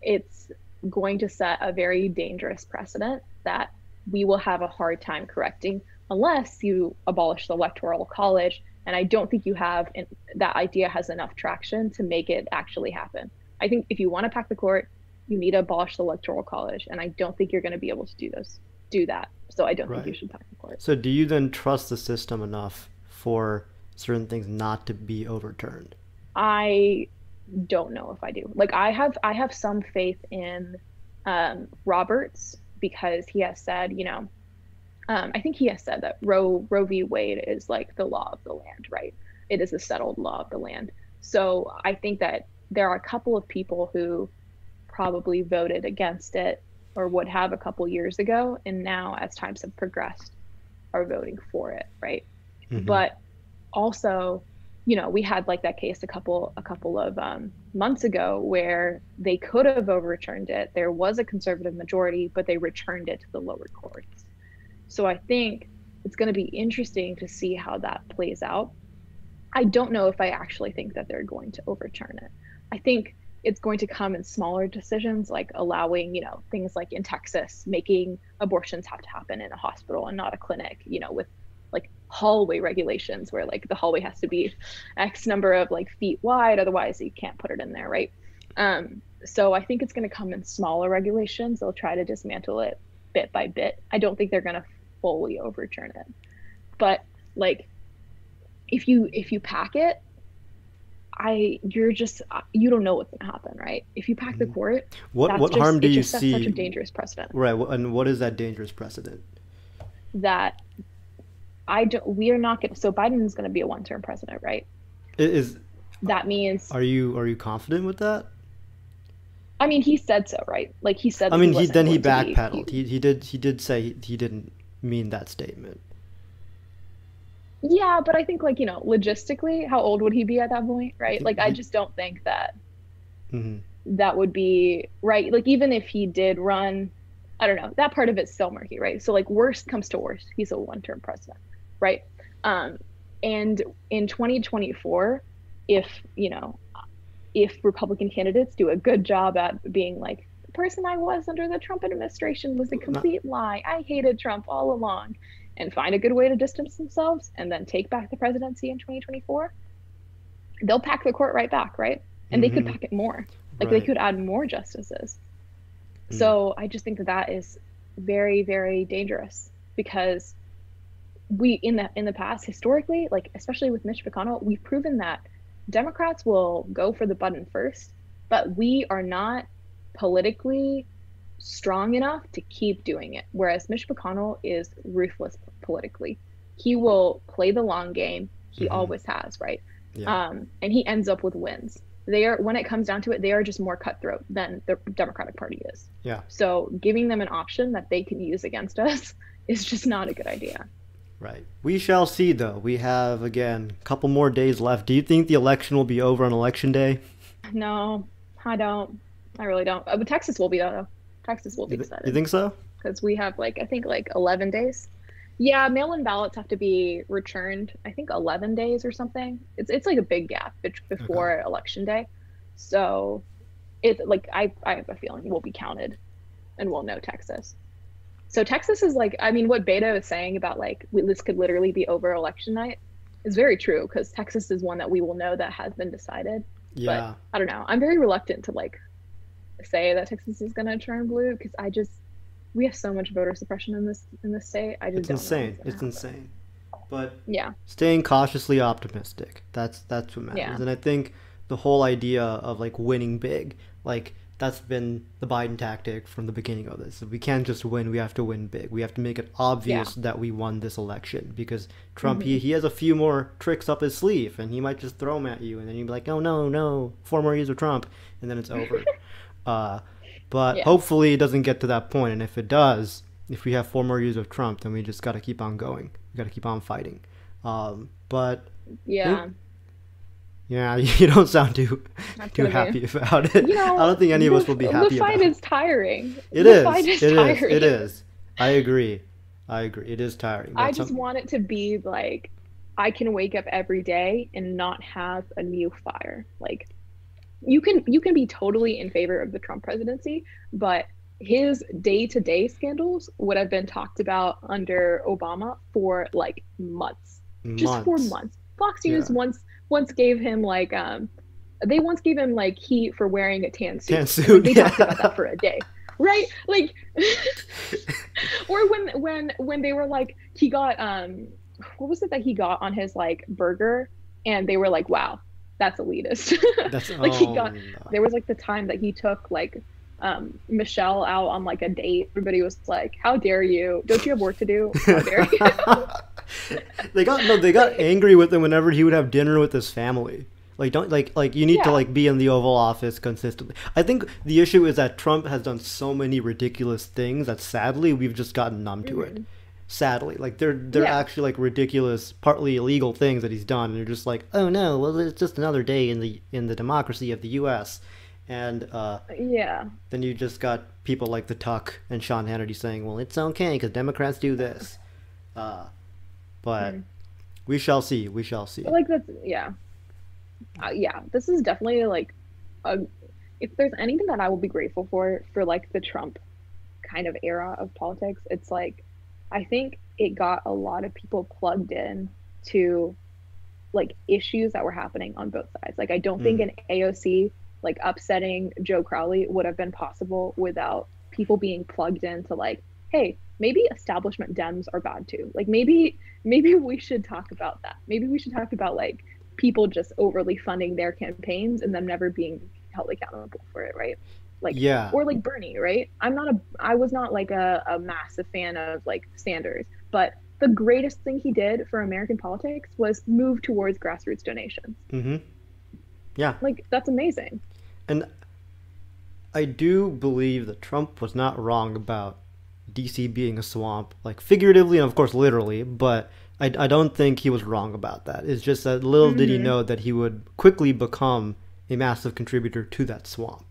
it's going to set a very dangerous precedent that we will have a hard time correcting unless you abolish the electoral college. And i don't think you have that idea has enough traction to make it actually happen. I think if you want to pack the court you need to abolish the electoral college. And i don't think you're going to be able to do those do that. So i don't right. think you should pack the court. So do you then trust the system enough for certain things not to be overturned? I don't know if I do. Like I have I have some faith in um, Roberts because he has said, you know, um, I think he has said that Roe Roe v. Wade is like the law of the land, right? It is a settled law of the land. So I think that there are a couple of people who probably voted against it or would have a couple years ago, and now as times have progressed, are voting for it, right? Mm-hmm. But also you know we had like that case a couple a couple of um, months ago where they could have overturned it. There was a conservative majority but they returned it to the lower courts. So i think it's going to be interesting to see how that plays out. I don't know if i actually think that they're going to overturn it. I think it's going to come in smaller decisions like allowing you know things like in texas making abortions have to happen in a hospital and not a clinic you know with hallway regulations where like the hallway has to be x number of like feet wide otherwise you can't put it in there right um, so i think it's going to come in smaller regulations they'll try to dismantle it bit by bit i don't think they're going to fully overturn it but like if you if you pack it I you're just you don't know what's gonna happen, right? If you pack the mm-hmm. court, what what just, harm do you see? Such a dangerous precedent, right? And what is that dangerous precedent? That I don't. We are not going. to So Biden is going to be a one-term president, right? It is that means? Are you are you confident with that? I mean, he said so, right? Like he said. I mean, he, he then he backpedaled. He, he he did he did say he, he didn't mean that statement. Yeah, but I think like you know, logistically, how old would he be at that point, right? Like I just don't think that mm-hmm. that would be right. Like even if he did run, I don't know. That part of it's still murky, right? So like worst comes to worst, he's a one-term president right? Um, and in 2024, if you know, if Republican candidates do a good job at being like the person I was under the Trump administration was a complete lie. I hated Trump all along. And find a good way to distance themselves and then take back the presidency in 2024. They'll pack the court right back, right? And mm-hmm. they could mm-hmm. pack it more. Like right. they could add more justices. Mm. So I just think that that is very, very dangerous because we in the in the past historically, like especially with Mitch McConnell, we've proven that Democrats will go for the button first, but we are not politically strong enough to keep doing it. Whereas Mitch McConnell is ruthless politically. He will play the long game. He mm-hmm. always has, right? Yeah. Um, and he ends up with wins. They are when it comes down to it, they are just more cutthroat than the Democratic Party is. Yeah. So giving them an option that they can use against us <laughs> is just not a good idea. Right. We shall see, though. We have, again, a couple more days left. Do you think the election will be over on election day? No, I don't. I really don't. Uh, but Texas will be, though. Texas will be decided. You think so? Because we have, like, I think, like 11 days. Yeah, mail-in ballots have to be returned. I think 11 days or something. It's it's like a big gap before okay. election day, so it's like I I have a feeling we'll be counted, and we'll know Texas. So Texas is like, I mean, what Beto is saying about like this could literally be over election night is very true because Texas is one that we will know that has been decided. Yeah. But I don't know. I'm very reluctant to like say that Texas is going to turn blue because I just we have so much voter suppression in this in this state. I just it's insane. It's happen. insane. But yeah, staying cautiously optimistic. That's that's what matters. Yeah. And I think the whole idea of like winning big, like that's been the Biden tactic from the beginning of this. We can't just win, we have to win big. We have to make it obvious yeah. that we won this election because Trump, mm-hmm. he, he has a few more tricks up his sleeve and he might just throw them at you and then you'd be like, oh no, no, four more years of Trump, and then it's over. <laughs> uh, but yeah. hopefully it doesn't get to that point. And if it does, if we have four more years of Trump, then we just got to keep on going. We got to keep on fighting. Um, but yeah. Yeah, <laughs> you don't sound too too happy about it. You know, I don't think any of us will be happy. The fight is tiring. It the is. Fight is it tiring. is. It is. I agree. I agree. It is tiring. I just want it to be like I can wake up every day and not have a new fire. Like you can you can be totally in favor of the Trump presidency, but his day-to-day scandals would have been talked about under Obama for like months. months. Just for months. Fox News yeah. once once gave him like um they once gave him like heat for wearing a tan suit. Tan <laughs> suit. They yeah. talked about that for a day. Right? Like <laughs> or when when when they were like he got um what was it that he got on his like burger and they were like, Wow, that's elitist. <laughs> That's like oh, he got no. there was like the time that he took like um, Michelle out on like a date. Everybody was like, "How dare you? Don't you have work to do? How dare you?" <laughs> they got no. They got angry with him whenever he would have dinner with his family. Like don't like like you need yeah. to like be in the Oval Office consistently. I think the issue is that Trump has done so many ridiculous things that sadly we've just gotten numb to mm-hmm. it. Sadly, like they're they're yeah. actually like ridiculous, partly illegal things that he's done, and you're just like, oh no, well it's just another day in the in the democracy of the U.S and uh, yeah then you just got people like the tuck and sean hannity saying well it's okay because democrats do this <laughs> uh, but mm. we shall see we shall see like that's yeah uh, yeah this is definitely like a, if there's anything that i will be grateful for for like the trump kind of era of politics it's like i think it got a lot of people plugged in to like issues that were happening on both sides like i don't mm. think an aoc like upsetting Joe Crowley would have been possible without people being plugged into like, hey, maybe establishment Dems are bad too. Like maybe maybe we should talk about that. Maybe we should talk about like people just overly funding their campaigns and them never being held accountable for it, right? Like yeah, or like Bernie, right? I'm not a I was not like a, a massive fan of like Sanders, but the greatest thing he did for American politics was move towards grassroots donations. Mm-hmm. Yeah. Like that's amazing. And I do believe that Trump was not wrong about DC being a swamp, like figuratively and of course literally, but I, I don't think he was wrong about that. It's just that little mm-hmm. did he mm-hmm. know that he would quickly become a massive contributor to that swamp.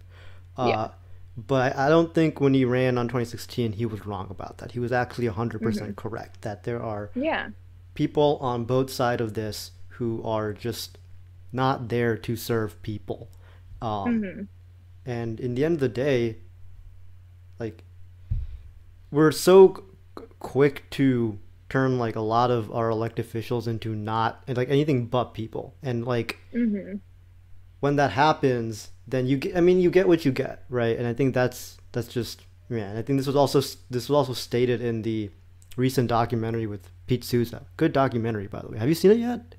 Uh, yeah. But I don't think when he ran on 2016, he was wrong about that. He was actually 100% mm hmm correct that there are yeah. people on both sides of this who are just not there to serve people. Um, mm-hmm. And in the end of the day, like we're so quick to turn like a lot of our elected officials into not like anything but people. And like mm-hmm. when that happens then you get i mean you get what you get right? And i think that's that's just yeah i think this was also this was also stated in the recent documentary with pete souza good documentary by the way. Have you seen it yet?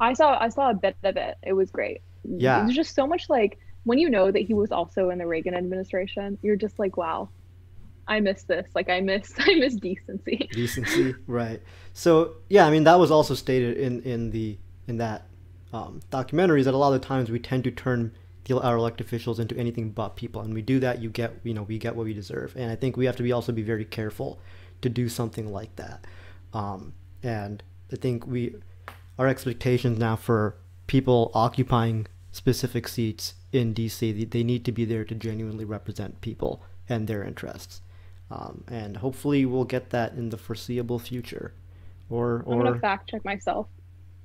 I saw i saw a bit of it. It was great. Yeah. There's just so much like when you know that he was also in the reagan administration you're just like wow I miss this. Like I miss <laughs> I miss decency. Decency, right? So yeah, I mean that was also stated in in the in that um, documentaries that a lot of the times we tend to turn our elected officials into anything but people, and we do that. You get you know we get what we deserve, and I think we have to be also be very careful to do something like that. Um, and I think we our expectations now for people occupying specific seats in DC, they need to be there to genuinely represent people and their interests. Um, and hopefully we'll get that in the foreseeable future. Or, or... I'm gonna fact check myself.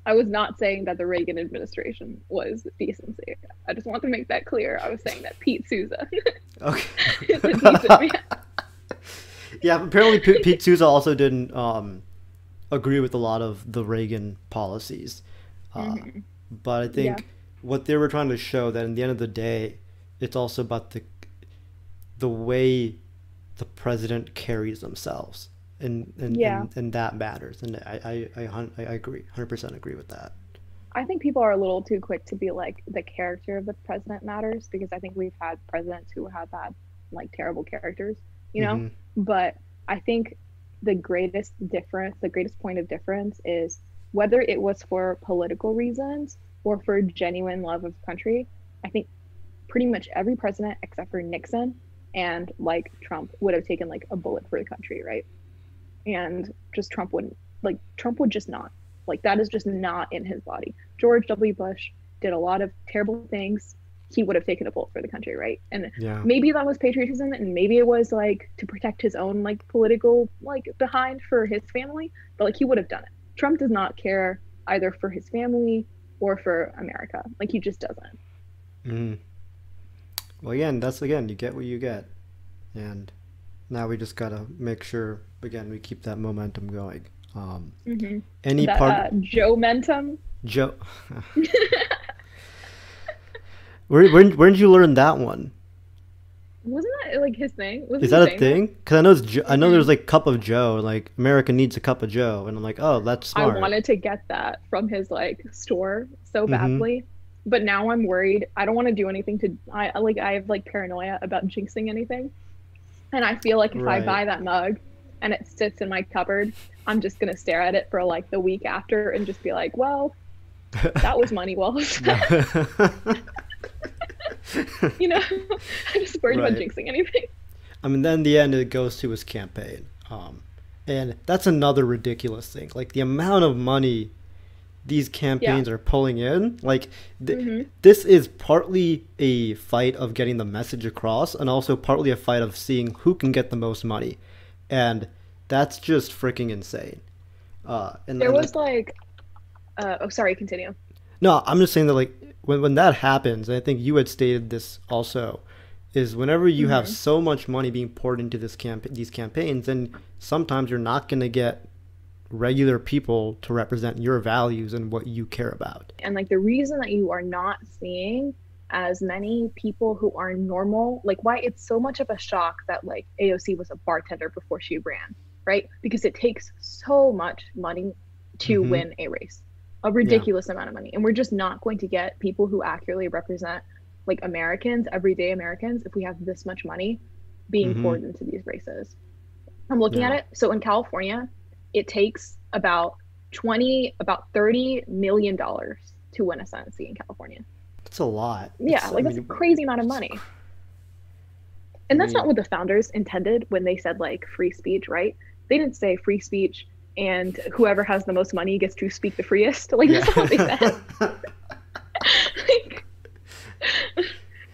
I was not saying that the Reagan administration was decency. I just want to make that clear. I was saying that Pete Souza. <laughs> okay. <laughs> yeah, apparently P- Pete Souza also didn't um, agree with a lot of the Reagan policies. Uh, mm-hmm. But I think yeah. what they were trying to show that in the end of the day, it's also about the the way the president carries themselves and and, yeah. and, and that matters and I, I, I, I agree 100% agree with that i think people are a little too quick to be like the character of the president matters because i think we've had presidents who have had like terrible characters you know mm-hmm. but i think the greatest difference the greatest point of difference is whether it was for political reasons or for genuine love of country i think pretty much every president except for nixon and like Trump would have taken like a bullet for the country, right? And just Trump wouldn't like Trump would just not. Like that is just not in his body. George W. Bush did a lot of terrible things. He would have taken a bullet for the country, right? And yeah. maybe that was patriotism and maybe it was like to protect his own like political like behind for his family, but like he would have done it. Trump does not care either for his family or for America. Like he just doesn't. Mm well again that's again you get what you get. And now we just gotta make sure again we keep that momentum going. Um mm-hmm. any that, part uh, joe momentum? Joe. <laughs> Where, where, where did you learn that one? Wasn't that like his thing? Was is that a thing? Because i know it's jo- i know there's like cup of joe like america needs a cup of joe and i'm like oh that's smart. i wanted to get that from his like store so mm-hmm. badly. mm-hmm but now I'm worried. I don't want to do anything to I like I have like paranoia about jinxing anything. And I feel like if right. I buy that mug and it sits in my cupboard, I'm just going to stare at it for like the week after and just be like, "Well, that was money well <laughs> spent." <laughs> you know, <laughs> I'm just worried right. about jinxing anything. I mean, then the end it goes to his campaign. Um, and that's another ridiculous thing. Like the amount of money these campaigns yeah. are pulling in. Like th- mm-hmm. this is partly a fight of getting the message across, and also partly a fight of seeing who can get the most money, and that's just freaking insane. Uh, and there was like, uh, oh, sorry, continue. No, I'm just saying that like when when that happens, and I think you had stated this also, is whenever you mm-hmm. have so much money being poured into this camp these campaigns, then sometimes you're not going to get regular people to represent your values and what you care about. And like the reason that you are not seeing as many people who are normal, like why it's so much of a shock that like AOC was a bartender before she ran, right? Because it takes so much money to mm-hmm. win a race, a ridiculous yeah. amount of money. And we're just not going to get people who accurately represent like Americans, everyday Americans, if we have this much money being mm-hmm. poured into these races. I'm looking yeah. at it. So in California, it takes about 20 about 30 million dollars to win a senate seat in california. That's a lot. Yeah like that's a crazy amount of money. and that's not what the founders intended when they said like free speech right? They didn't say free speech and whoever has the most money gets to speak the freest. <laughs> Like that's not what they said. <laughs> Like,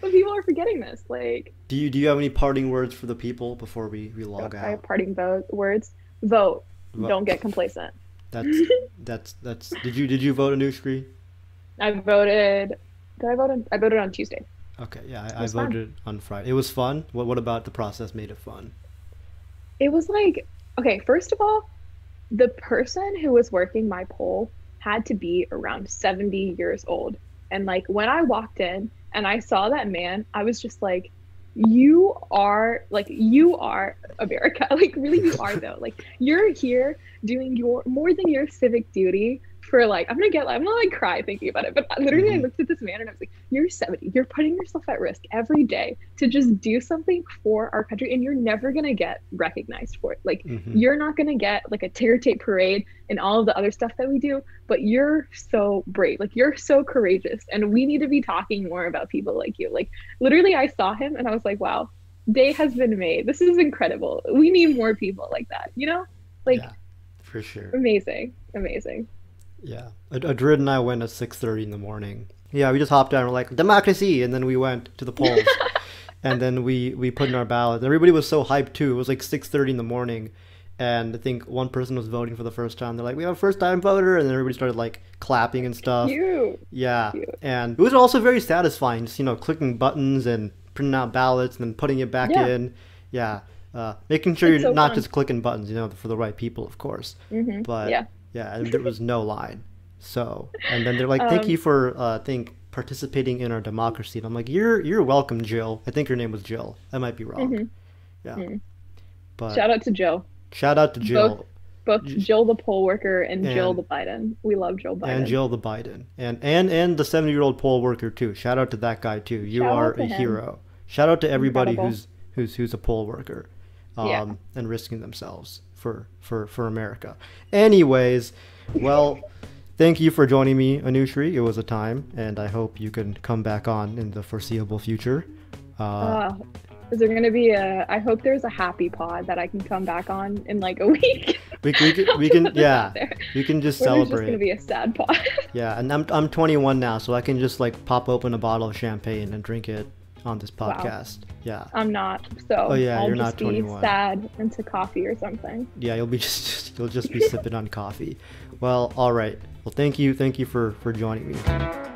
but people are forgetting this like do you do you have any parting words for the people before we, we log out? I have parting vo- words? Vote don't get complacent. That's <laughs> that's that's. Did you did you vote Anushri? I voted. Did I vote? On, I voted on Tuesday. Okay, yeah, I, I voted fun. on Friday. It was fun. What What about the process made it fun? It was like okay. First of all, the person who was working my poll had to be around seventy years old, and like when I walked in and I saw that man, I was just like, you are like you are America. <laughs> Like really you are though. Like you're here doing your more than your civic duty for like I'm gonna get I'm gonna like cry thinking about it. But literally mm-hmm. I looked at this man and I was like, You're 70, you're putting yourself at risk every day to just do something for our country and you're never gonna get recognized for it. Like mm-hmm. you're not gonna get like a ticker tape parade and all of the other stuff that we do, but you're so brave. Like you're so courageous. And we need to be talking more about people like you. Like literally I saw him and I was like, Wow, day has been made. This is incredible. We need more people like that, you know? Like yeah, for sure. Amazing. Amazing. Yeah, Adrid and I went at six thirty in the morning. Yeah, we just hopped down. We're like democracy, and then we went to the polls, <laughs> and then we we put in our ballots. Everybody was so hyped too. It was like six thirty in the morning, and I think one person was voting for the first time. They're like, "We have a first time voter," and then everybody started like clapping and stuff. Cute. Yeah, Cute. and it was also very satisfying. Just you know, clicking buttons and printing out ballots and then putting it back yeah. in. Yeah. Uh, making sure it's you're so not fun. just clicking buttons, you know, for the right people, of course. Mm-hmm. But yeah yeah, and there was no line. So, and then they're like, "Thank um, you for, uh, think participating in our democracy." And I'm like, "You're you're welcome, Jill." I think her name was Jill. I might be wrong. Mm-hmm. Yeah. Mm-hmm. But shout out to Jill. Shout out to Jill. Both, both Jill the poll worker and, and, Jill the Biden. We love Jill Biden. And Jill the Biden. And and and the 70 year old poll worker too. Shout out to that guy too. You shout are a him. hero. Shout out to everybody Incredible. who's who's who's a poll worker, um, yeah. and risking themselves for for for America. Anyways, well, thank you for joining me, Anushri. It was a time, and I hope you can come back on in the foreseeable future. Uh, uh, is there going to be a? I hope there's a happy pod that I can come back on in like a week. <laughs> We, we can, <laughs> we can yeah, we can just celebrate. It's going to be a sad pod. <laughs> yeah, and I'm I'm 21 now, so I can just like pop open a bottle of champagne and drink it on this podcast. Wow. Yeah. I'm not. So oh, yeah, I'll you're just not 21. be sad into coffee or something. Yeah, you'll be <laughs> just you'll just be sipping on coffee. Well, all right. Well, thank you, thank you for for joining me.